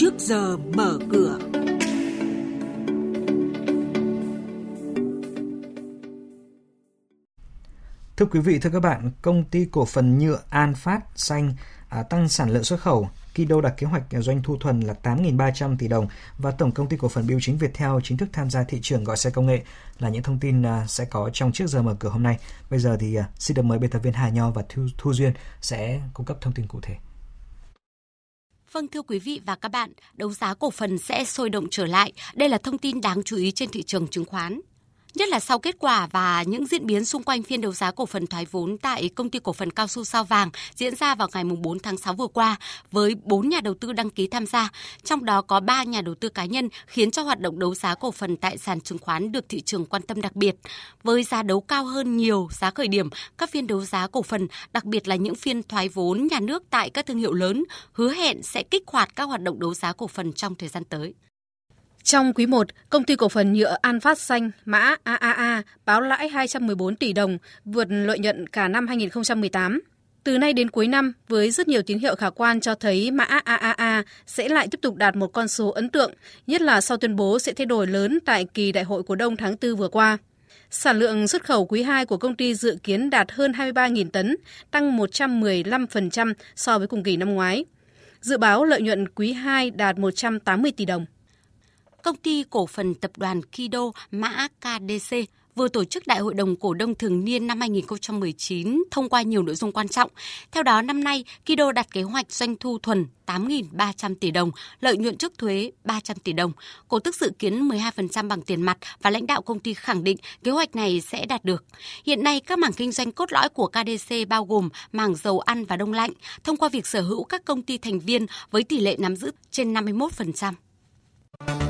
trước giờ mở cửa. Thưa quý vị, thưa các bạn, công ty cổ phần nhựa An Phát Xanh à, tăng sản lượng xuất khẩu. Kido đặt kế hoạch doanh thu thuần là 8.300 tỷ đồng và Tổng công ty cổ phần Biêu chính Viettel chính thức tham gia thị trường gọi xe công nghệ là những thông tin à, sẽ có trong trước giờ mở cửa hôm nay. Bây giờ thì à, xin được mời biên tập viên Hà Nho và Thu, Thu Duyên sẽ cung cấp thông tin cụ thể. Vâng thưa quý vị và các bạn, đấu giá cổ phần sẽ sôi động trở lại. Đây là thông tin đáng chú ý trên thị trường chứng khoán. Nhất là sau kết quả và những diễn biến xung quanh phiên đấu giá cổ phần thoái vốn tại công ty cổ phần cao su sao vàng diễn ra vào ngày 4 tháng 6 vừa qua với 4 nhà đầu tư đăng ký tham gia, trong đó có 3 nhà đầu tư cá nhân khiến cho hoạt động đấu giá cổ phần tại sàn chứng khoán được thị trường quan tâm đặc biệt. Với giá đấu cao hơn nhiều giá khởi điểm, các phiên đấu giá cổ phần, đặc biệt là những phiên thoái vốn nhà nước tại các thương hiệu lớn, hứa hẹn sẽ kích hoạt các hoạt động đấu giá cổ phần trong thời gian tới. Trong quý 1, công ty cổ phần nhựa An Phát Xanh mã AAA báo lãi 214 tỷ đồng, vượt lợi nhuận cả năm 2018. Từ nay đến cuối năm, với rất nhiều tín hiệu khả quan cho thấy mã AAA sẽ lại tiếp tục đạt một con số ấn tượng, nhất là sau tuyên bố sẽ thay đổi lớn tại kỳ đại hội cổ đông tháng 4 vừa qua. Sản lượng xuất khẩu quý 2 của công ty dự kiến đạt hơn 23.000 tấn, tăng 115% so với cùng kỳ năm ngoái. Dự báo lợi nhuận quý 2 đạt 180 tỷ đồng công ty cổ phần tập đoàn Kido mã KDC vừa tổ chức Đại hội đồng cổ đông thường niên năm 2019 thông qua nhiều nội dung quan trọng. Theo đó, năm nay, Kido đặt kế hoạch doanh thu thuần 8.300 tỷ đồng, lợi nhuận trước thuế 300 tỷ đồng. Cổ tức dự kiến 12% bằng tiền mặt và lãnh đạo công ty khẳng định kế hoạch này sẽ đạt được. Hiện nay, các mảng kinh doanh cốt lõi của KDC bao gồm mảng dầu ăn và đông lạnh, thông qua việc sở hữu các công ty thành viên với tỷ lệ nắm giữ trên 51%.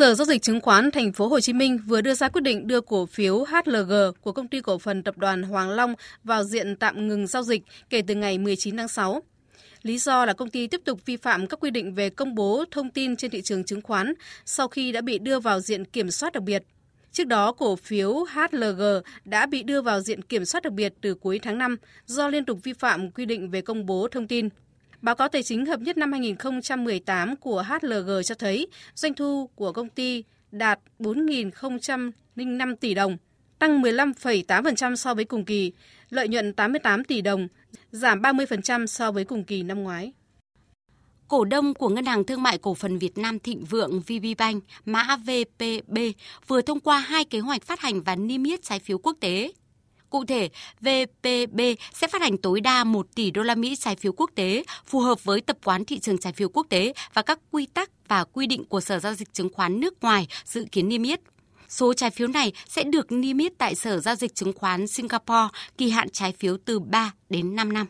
Sở giao dịch chứng khoán Thành phố Hồ Chí Minh vừa đưa ra quyết định đưa cổ phiếu HLG của công ty cổ phần tập đoàn Hoàng Long vào diện tạm ngừng giao dịch kể từ ngày 19 tháng 6. Lý do là công ty tiếp tục vi phạm các quy định về công bố thông tin trên thị trường chứng khoán sau khi đã bị đưa vào diện kiểm soát đặc biệt. Trước đó, cổ phiếu HLG đã bị đưa vào diện kiểm soát đặc biệt từ cuối tháng 5 do liên tục vi phạm quy định về công bố thông tin. Báo cáo tài chính hợp nhất năm 2018 của HLG cho thấy doanh thu của công ty đạt 4.005 tỷ đồng, tăng 15,8% so với cùng kỳ, lợi nhuận 88 tỷ đồng, giảm 30% so với cùng kỳ năm ngoái. Cổ đông của Ngân hàng Thương mại Cổ phần Việt Nam Thịnh Vượng VPBank mã VPB vừa thông qua hai kế hoạch phát hành và niêm yết trái phiếu quốc tế Cụ thể, VPB sẽ phát hành tối đa 1 tỷ đô la Mỹ trái phiếu quốc tế phù hợp với tập quán thị trường trái phiếu quốc tế và các quy tắc và quy định của Sở giao dịch chứng khoán nước ngoài dự kiến niêm yết. Số trái phiếu này sẽ được niêm yết tại Sở giao dịch chứng khoán Singapore kỳ hạn trái phiếu từ 3 đến 5 năm.